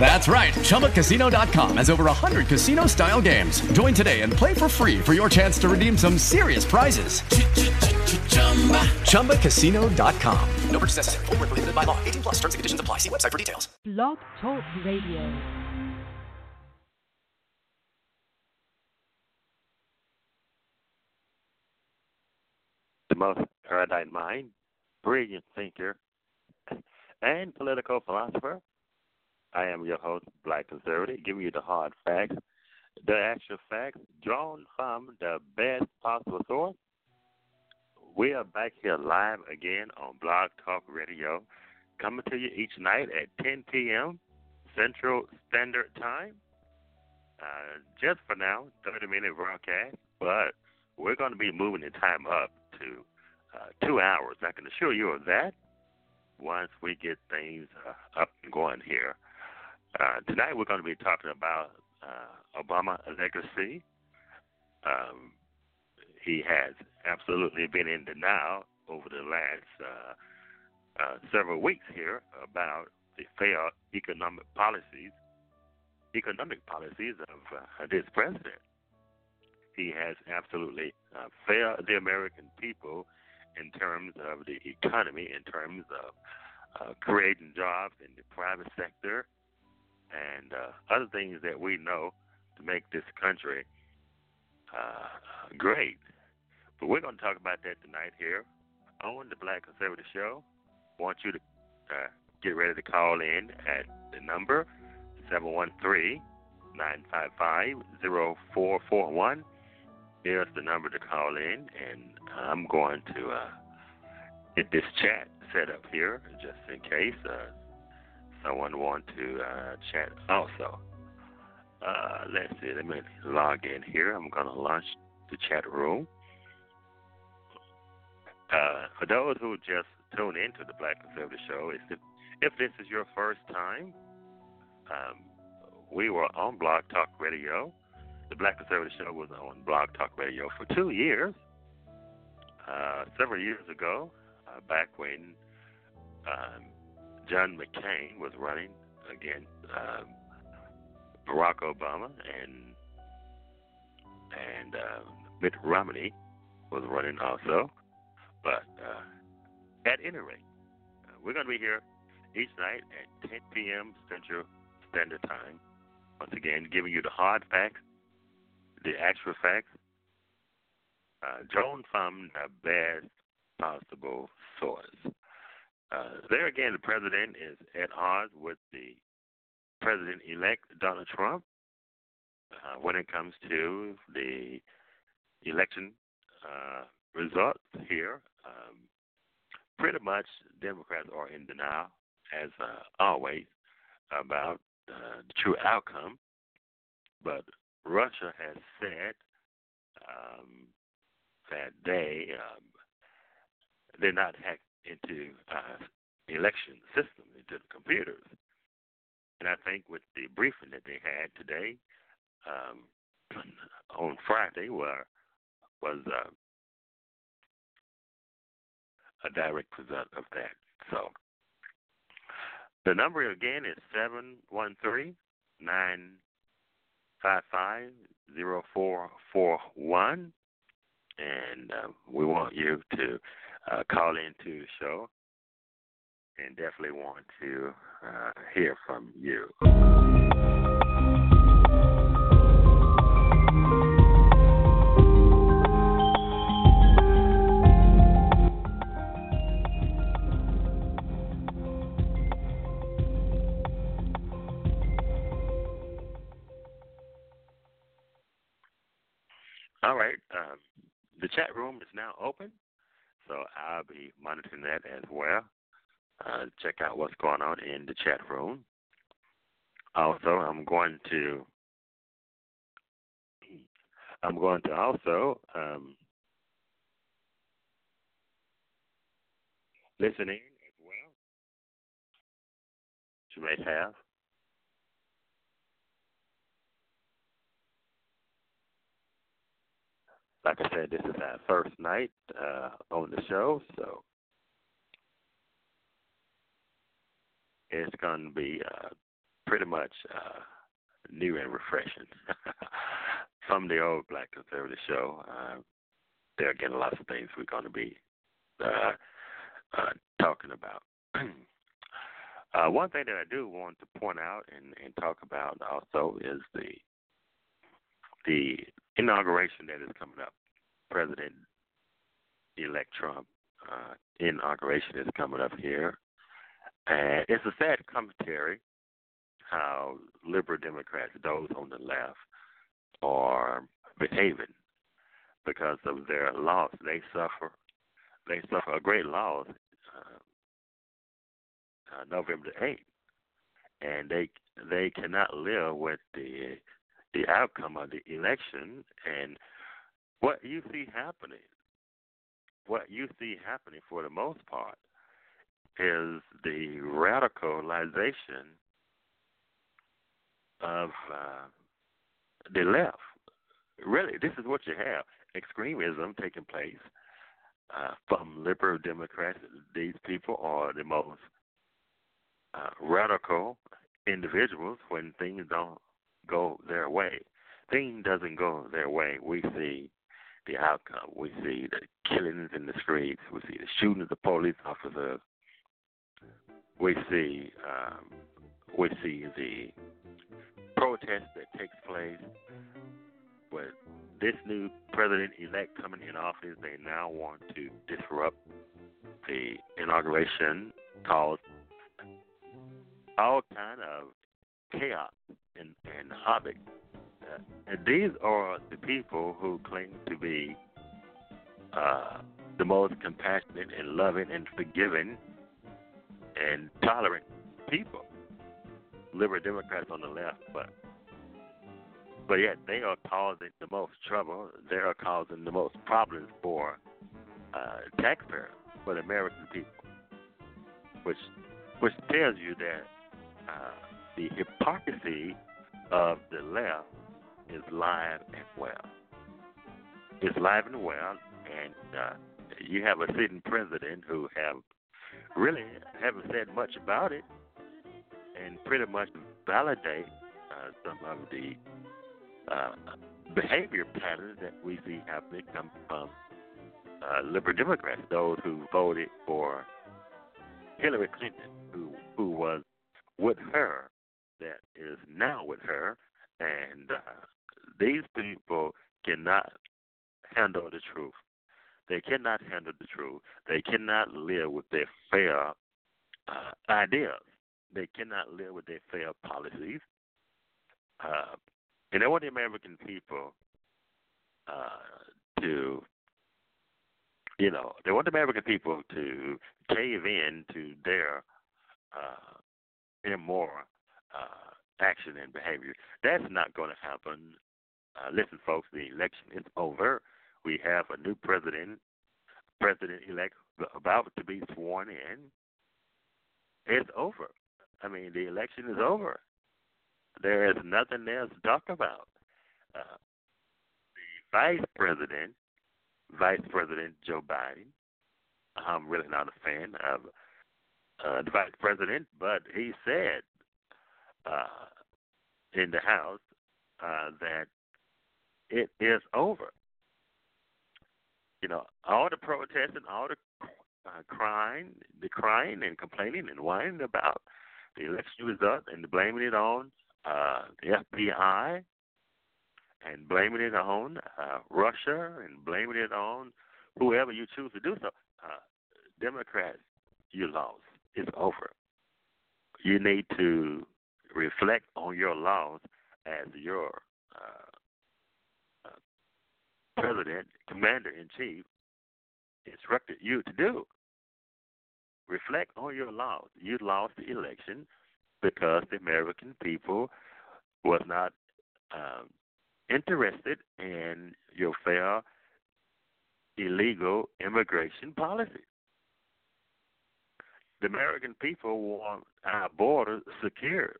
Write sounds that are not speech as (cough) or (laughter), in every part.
That's right. ChumbaCasino.com has over 100 casino style games. Join today and play for free for your chance to redeem some serious prizes. ChumbaCasino.com. No purchase necessary. Full prohibited by law. 18 plus terms and conditions apply. See website for details. Blog Talk Radio. The most erudite mind, brilliant thinker, and political philosopher I am your host, Black Conservative, giving you the hard facts, the actual facts, drawn from the best possible source. We are back here live again on Blog Talk Radio, coming to you each night at 10 p.m. Central Standard Time. Uh, just for now, 30 minute broadcast, but we're going to be moving the time up to uh, two hours. I can assure you of that once we get things uh, up and going here. Uh, tonight we're going to be talking about uh, Obama legacy. Um, he has absolutely been in denial over the last uh, uh several weeks here about the failed economic policies, economic policies of uh, this president. He has absolutely uh, failed the American people in terms of the economy, in terms of creating jobs in the private sector and uh, other things that we know to make this country uh, great. But we're going to talk about that tonight here on the Black Conservative Show. I want you to uh, get ready to call in at the number 713 955 0441. Here's the number to call in, and I'm going to uh, get this chat set up here just in case. Uh, someone want to uh, chat also. Uh, let's see. Let me log in here. I'm going to launch the chat room. Uh, for those who just tune into the Black Conservative Show, if, if this is your first time, um, we were on Blog Talk Radio. The Black Conservative Show was on Blog Talk Radio for two years. Uh, several years ago, uh, back when um, John McCain was running against um, Barack Obama, and and uh, Mitt Romney was running also. But uh, at any rate, uh, we're going to be here each night at 10 p.m. Central Standard Time. Once again, giving you the hard facts, the actual facts, uh, drawn from the best possible source. Uh, there again, the president is at odds with the president elect Donald Trump uh, when it comes to the election uh, results here. Um, pretty much, Democrats are in denial, as uh, always, about uh, the true outcome. But Russia has said um, that they um, they're not hack- into uh, election system, into the computers. And I think with the briefing that they had today, um, (clears throat) on Friday, were, was uh, a direct result of that. So the number again is seven one three nine five five zero four four one, and uh, we want you to uh, call into the show and definitely want to uh, hear from you. All right. Um, the chat room is now open. So I'll be monitoring that as well. Uh, check out what's going on in the chat room. Also, I'm going to I'm going to also um, listen in as well. You may have like I said, this is our first night uh, on the show, so it's going to be uh, pretty much uh, new and refreshing (laughs) from the old Black Conservative show. Uh, there again, lots of things we're going to be uh, uh, talking about. (clears throat) uh, one thing that I do want to point out and, and talk about also is the the inauguration that is coming up. President elect Trump uh, inauguration is coming up here. And it's a sad commentary how liberal Democrats, those on the left, are behaving because of their loss. They suffer. They suffer a great loss uh, uh, November the eighth, and they they cannot live with the the outcome of the election and what you see happening. What you see happening for the most part is the radicalization of uh, the left. Really, this is what you have extremism taking place uh, from liberal Democrats. These people are the most uh, radical individuals when things don't go their way. Things doesn't go their way. We see the outcome. We see the killings in the streets. We see the shooting of the police officers. We see um, we see the protest that takes place with this new president elect coming in office. They now want to disrupt the inauguration, cause all kind of chaos and, and havoc and these are the people who claim to be uh, the most compassionate and loving and forgiving and tolerant people. Liberal Democrats on the left, but but yet they are causing the most trouble. They are causing the most problems for uh, taxpayers, for the American people, which which tells you that uh, the hypocrisy of the left is live and well. It's live and well, and uh, you have a sitting president who have really haven't said much about it, and pretty much validate uh, some of the uh, behavior patterns that we see happening come from uh, liberal Democrats, those who voted for Hillary Clinton, who who was with her, that is now with her, and uh, these people cannot handle the truth. They cannot handle the truth. They cannot live with their fair uh, ideas. They cannot live with their fair policies. Uh, and they want the American people uh, to, you know, they want the American people to cave in to their uh, immoral uh, action and behavior. That's not going to happen uh, listen, folks, the election is over. We have a new president, president elect about to be sworn in. It's over. I mean, the election is over. There is nothing else to talk about. Uh, the vice president, Vice President Joe Biden, I'm really not a fan of uh, the vice president, but he said uh, in the House uh, that it is over. You know, all the protesting, all the uh, crying, the crying and complaining and whining about the election result and blaming it on uh, the FBI and blaming it on uh, Russia and blaming it on whoever you choose to do so. Uh, Democrats, you lost. It's over. You need to reflect on your loss as your uh, president, commander in chief, instructed you to do. Reflect on your loss. You lost the election because the American people was not um, interested in your fair, illegal immigration policy. The American people want our borders secured.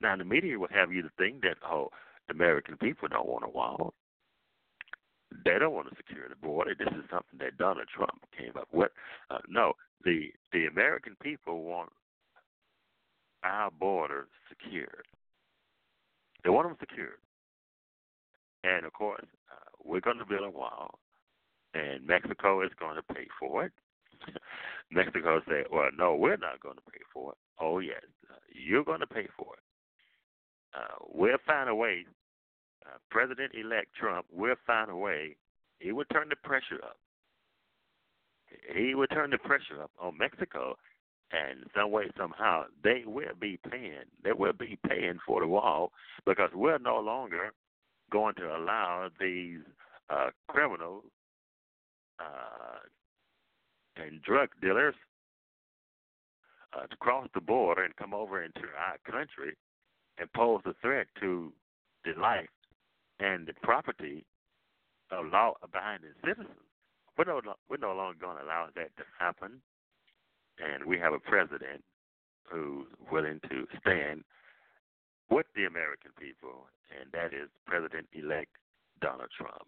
Now, the media will have you to think that, oh, the American people don't want a wall. They don't want to secure the border. This is something that Donald Trump came up with. Uh, no, the the American people want our border secured. They want them secured, and of course, uh, we're going to build a wall, and Mexico is going to pay for it. (laughs) Mexico say, "Well, no, we're not going to pay for it." Oh yes, uh, you're going to pay for it. Uh, we'll find a way uh, President-elect Trump will find a way. He will turn the pressure up. He will turn the pressure up on Mexico, and some way, somehow, they will be paying. They will be paying for the wall because we're no longer going to allow these uh, criminals uh, and drug dealers uh, to cross the border and come over into our country and pose a threat to the life and the property of law-abiding citizens. We're no, we're no longer going to allow that to happen. And we have a president who's willing to stand with the American people, and that is President-elect Donald Trump.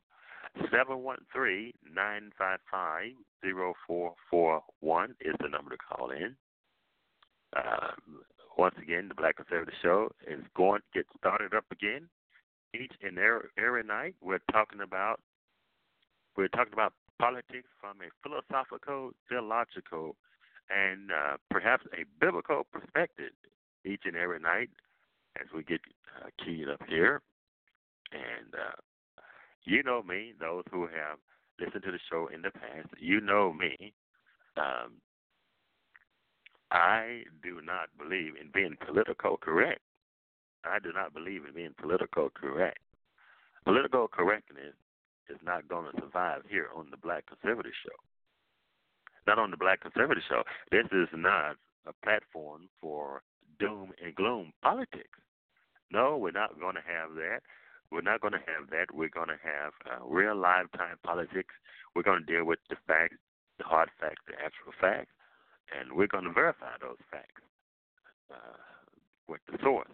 713-955-0441 is the number to call in. Uh, once again, the Black Conservative Show is going to get started up again each and every night we're talking about we're talking about politics from a philosophical, theological, and uh, perhaps a biblical perspective each and every night as we get uh, keyed up here. And uh, you know me, those who have listened to the show in the past, you know me. Um, I do not believe in being political correct. I do not believe in being political correct. Political correctness is not going to survive here on the Black Conservative Show. Not on the Black Conservative Show. This is not a platform for doom and gloom politics. No, we're not going to have that. We're not going to have that. We're going to have uh, real lifetime politics. We're going to deal with the facts, the hard facts, the actual facts, and we're going to verify those facts uh, with the source.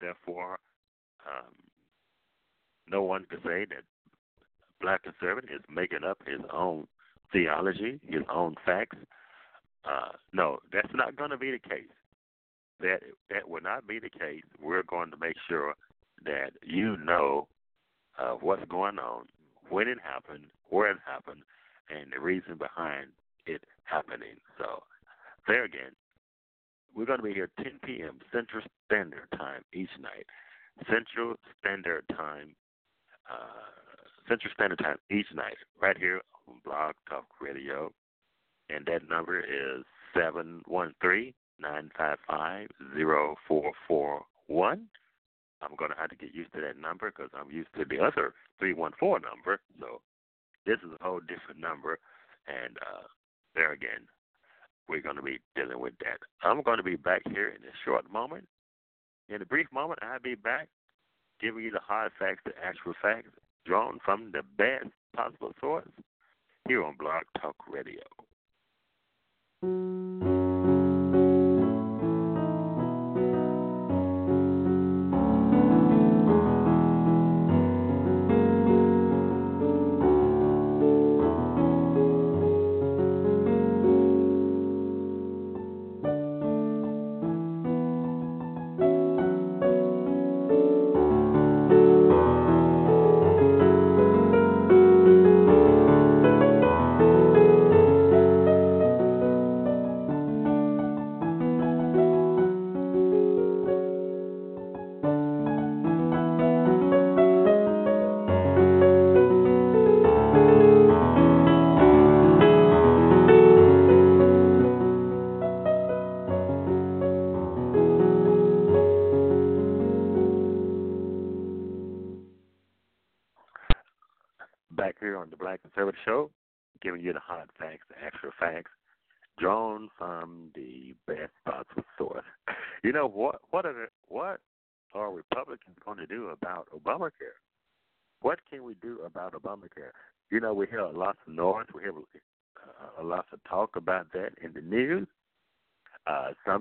Therefore, um, no one can say that black conservative is making up his own theology, his own facts. Uh, no, that's not going to be the case. That that will not be the case. We're going to make sure that you know uh, what's going on, when it happened, where it happened, and the reason behind it happening. So, there again, we're going to be here 10 p.m. Central Standard Time each night. Central Standard Time, uh, Central Standard Time each night, right here on Blog Talk Radio. And that number is seven one three nine five five zero four four one. I'm going to have to get used to that number because I'm used to the other 314 number. So this is a whole different number. And uh, there again, we're going to be dealing with that. I'm going to be back here in a short moment. In a brief moment, I'll be back giving you the hard facts, the actual facts, drawn from the best possible source here on Blog Talk Radio.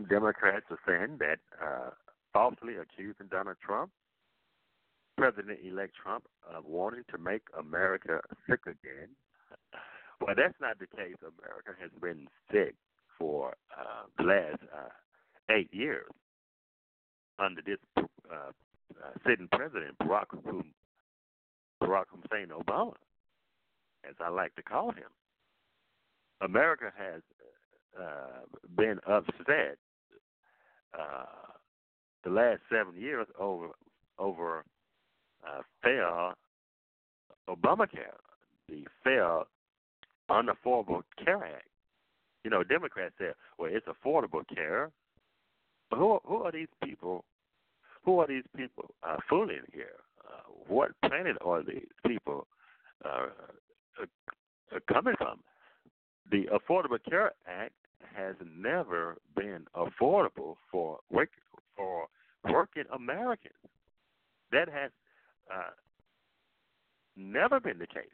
Democrats are saying that uh, falsely accusing Donald Trump President-elect Trump of wanting to make America sick again. Well, that's not the case. America has been sick for uh, the last uh, eight years under this uh, uh, sitting president, Barack, Barack Hussein Obama, as I like to call him. America has uh, been upset uh, the last seven years over over uh, fair Obamacare, the fair unaffordable care act. You know, Democrats say, well, it's affordable care. But who who are these people? Who are these people uh, fooling here? Uh, what planet are these people uh, uh, coming from? The Affordable Care Act has never been affordable for work, for working Americans. That has uh, never been the case.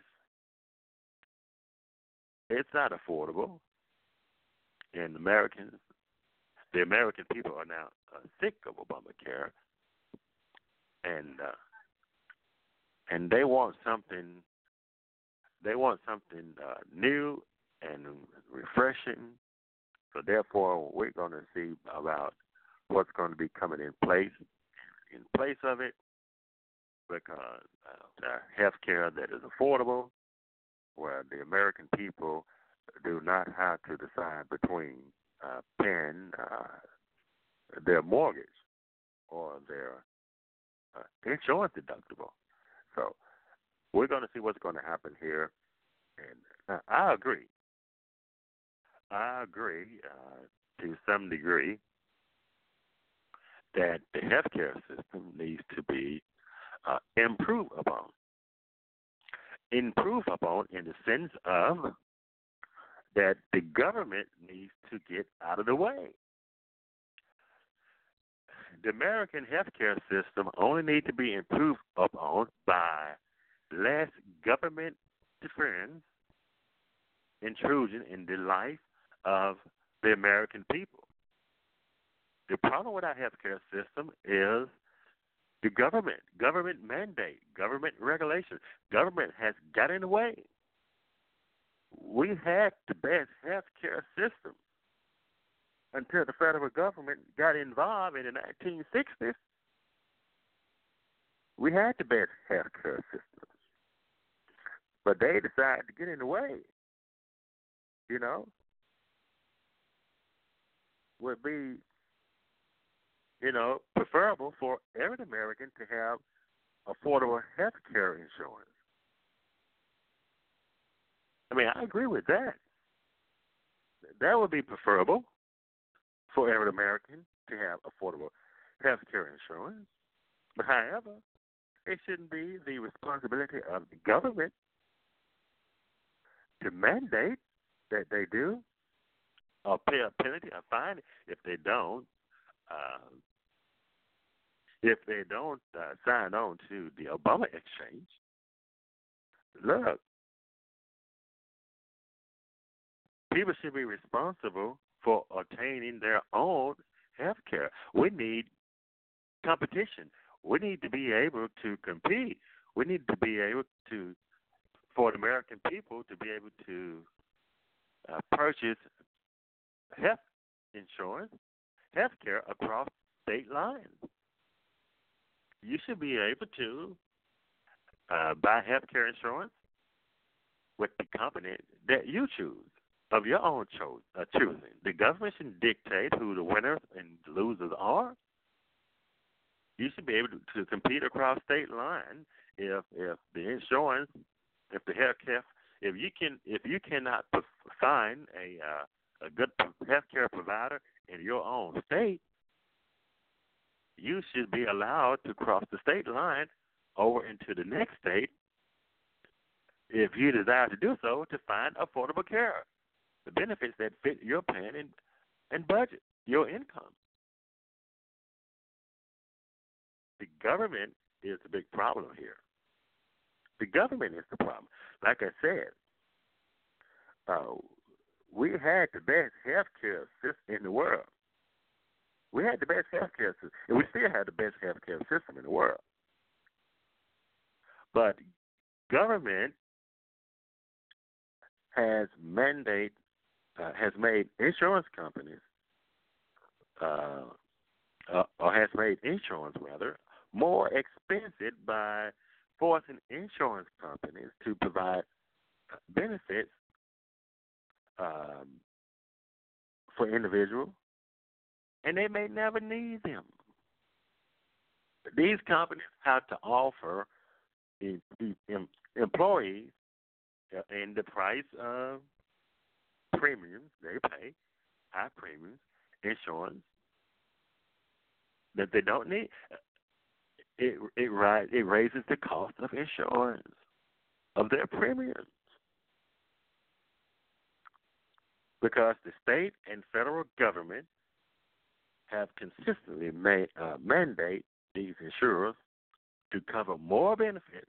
It's not affordable, and Americans, the American people, are now uh, sick of Obamacare, and uh, and they want something. They want something uh, new and refreshing. So therefore, we're going to see about what's going to be coming in place in place of it because uh, health care that is affordable, where the American people do not have to decide between uh, paying uh, their mortgage or their uh, insurance deductible. So we're going to see what's going to happen here, and uh, I agree. I agree uh, to some degree that the healthcare system needs to be uh, improved upon. Improved upon in the sense of that the government needs to get out of the way. The American healthcare system only needs to be improved upon by less government interference, intrusion in the life of the American people. The problem with our healthcare system is the government, government mandate, government regulation. Government has got in the way. We had the best healthcare system until the federal government got involved in the 1960s. We had the best healthcare system, but they decided to get in the way. You know, would be, you know, preferable for every American to have affordable health care insurance. I mean, I agree with that. That would be preferable for every American to have affordable health care insurance. But however, it shouldn't be the responsibility of the government to mandate that they do or pay a penalty, a fine if they don't. Uh, if they don't uh, sign on to the Obama exchange, look, people should be responsible for obtaining their own health care. We need competition. We need to be able to compete. We need to be able to, for the American people, to be able to uh, purchase health insurance, health care across state lines. You should be able to uh, buy health care insurance with the company that you choose of your own cho- uh, choosing. The government should dictate who the winners and losers are. You should be able to, to compete across state lines if if the insurance, if the health care, if you can if you cannot find a uh, a good health care provider in your own state, you should be allowed to cross the state line over into the next state if you desire to do so to find affordable care, the benefits that fit your plan and, and budget, your income. The government is the big problem here. The government is the problem. Like I said, uh, we had the best healthcare system in the world. We had the best healthcare system, and we still have the best healthcare system in the world. But government has mandate uh, has made insurance companies uh, uh, or has made insurance rather more expensive by forcing insurance companies to provide benefits um, for individuals, and they may never need them. These companies have to offer employees uh, in the price of premiums they pay, high premiums, insurance that they don't need. It it rise it raises the cost of insurance of their premiums because the state and federal government have consistently made, uh, mandate these insurers to cover more benefits,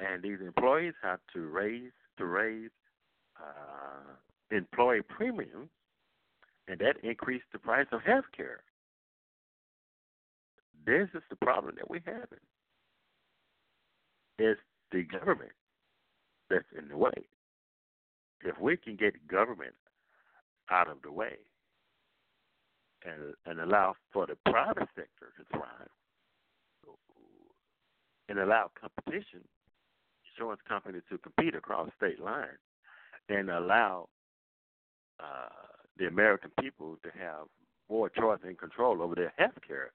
and these employees have to raise to raise uh, employee premiums, and that increased the price of health care. This is the problem that we have. It's the government that's in the way. If we can get government out of the way and and allow for the private sector to thrive and allow competition, insurance companies to compete across state lines, and allow uh, the American people to have more choice and control over their health care,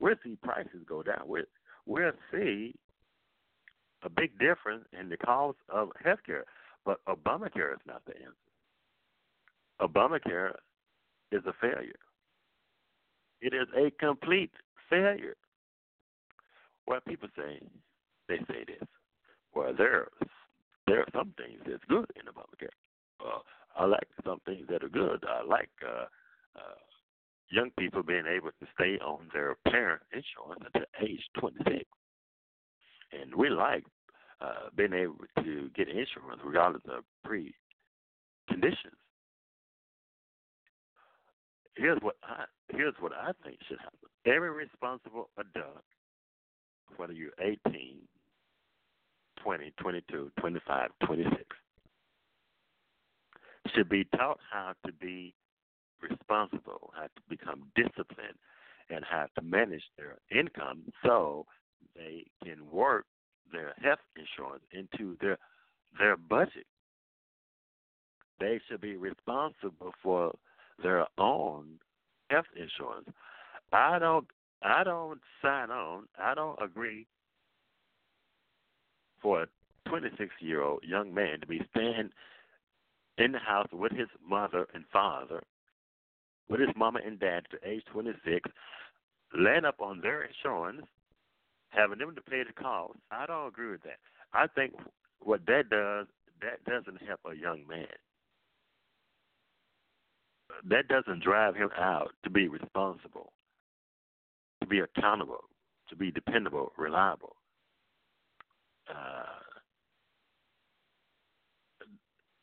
we'll see prices go down. We'll, we'll see a big difference in the cost of health care. But Obamacare is not the answer. Obamacare is a failure. It is a complete failure. Well, people say, they say this. Well, there's there are some things that's good in Obamacare. Uh, I like some things that are good. I like uh, uh, young people being able to stay on their parent insurance until age 26. And we like uh, being able to get insurance regardless of pre conditions. Here's what I here's what I think should happen. Every responsible adult, whether you're 18, 20, 22, 25, 26, should be taught how to be responsible, have to become disciplined, and have to manage their income so they can work their health insurance into their their budget. They should be responsible for their own health insurance. I don't I don't sign on. I don't agree for a 26 year old young man to be staying in the house with his mother and father, with his mama and dad to age 26, laying up on their insurance, having them to pay the cost. I don't agree with that. I think what that does, that doesn't help a young man. That doesn't drive him out to be responsible, to be accountable, to be dependable, reliable. Uh,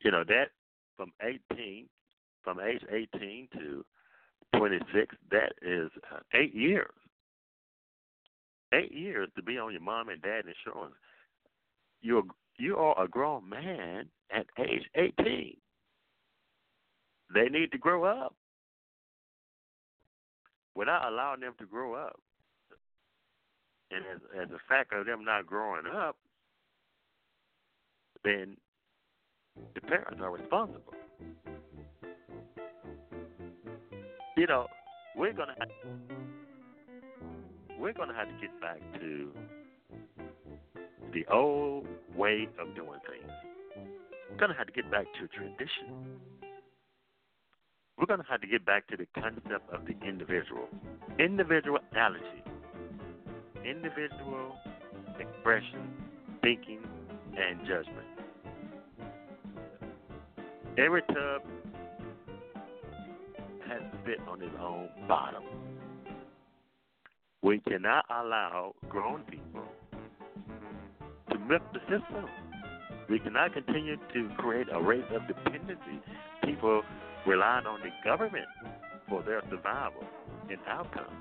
you know that from 18, from age 18 to 26, that is uh, eight years. Eight years to be on your mom and dad insurance. You're you are a grown man at age 18. They need to grow up. Without allowing them to grow up, and as, as a fact of them not growing up, then the parents are responsible. You know, we're gonna have, we're gonna have to get back to the old way of doing things. We're gonna have to get back to tradition. We're gonna have to get back to the concept of the individual, individuality, individual expression, thinking, and judgment. Every tub has fit on his own bottom. We cannot allow grown people to milk the system. We cannot continue to create a race of dependency. People relying on the government for their survival and outcome.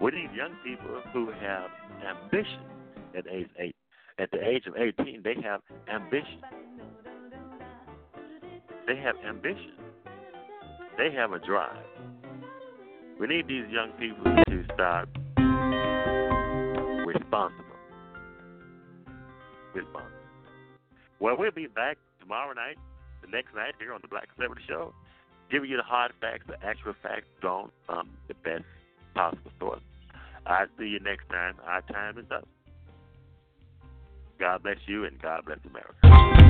We need young people who have ambition at age eight. At the age of 18, they have ambition. They have ambition. They have a drive. We need these young people to start responsible. Responsible. Well, we'll be back tomorrow night, the next night here on the Black Conservative Show, giving you the hard facts, the actual facts drawn from um, the best possible source. I'll see you next time. Our time is up. God bless you and God bless America.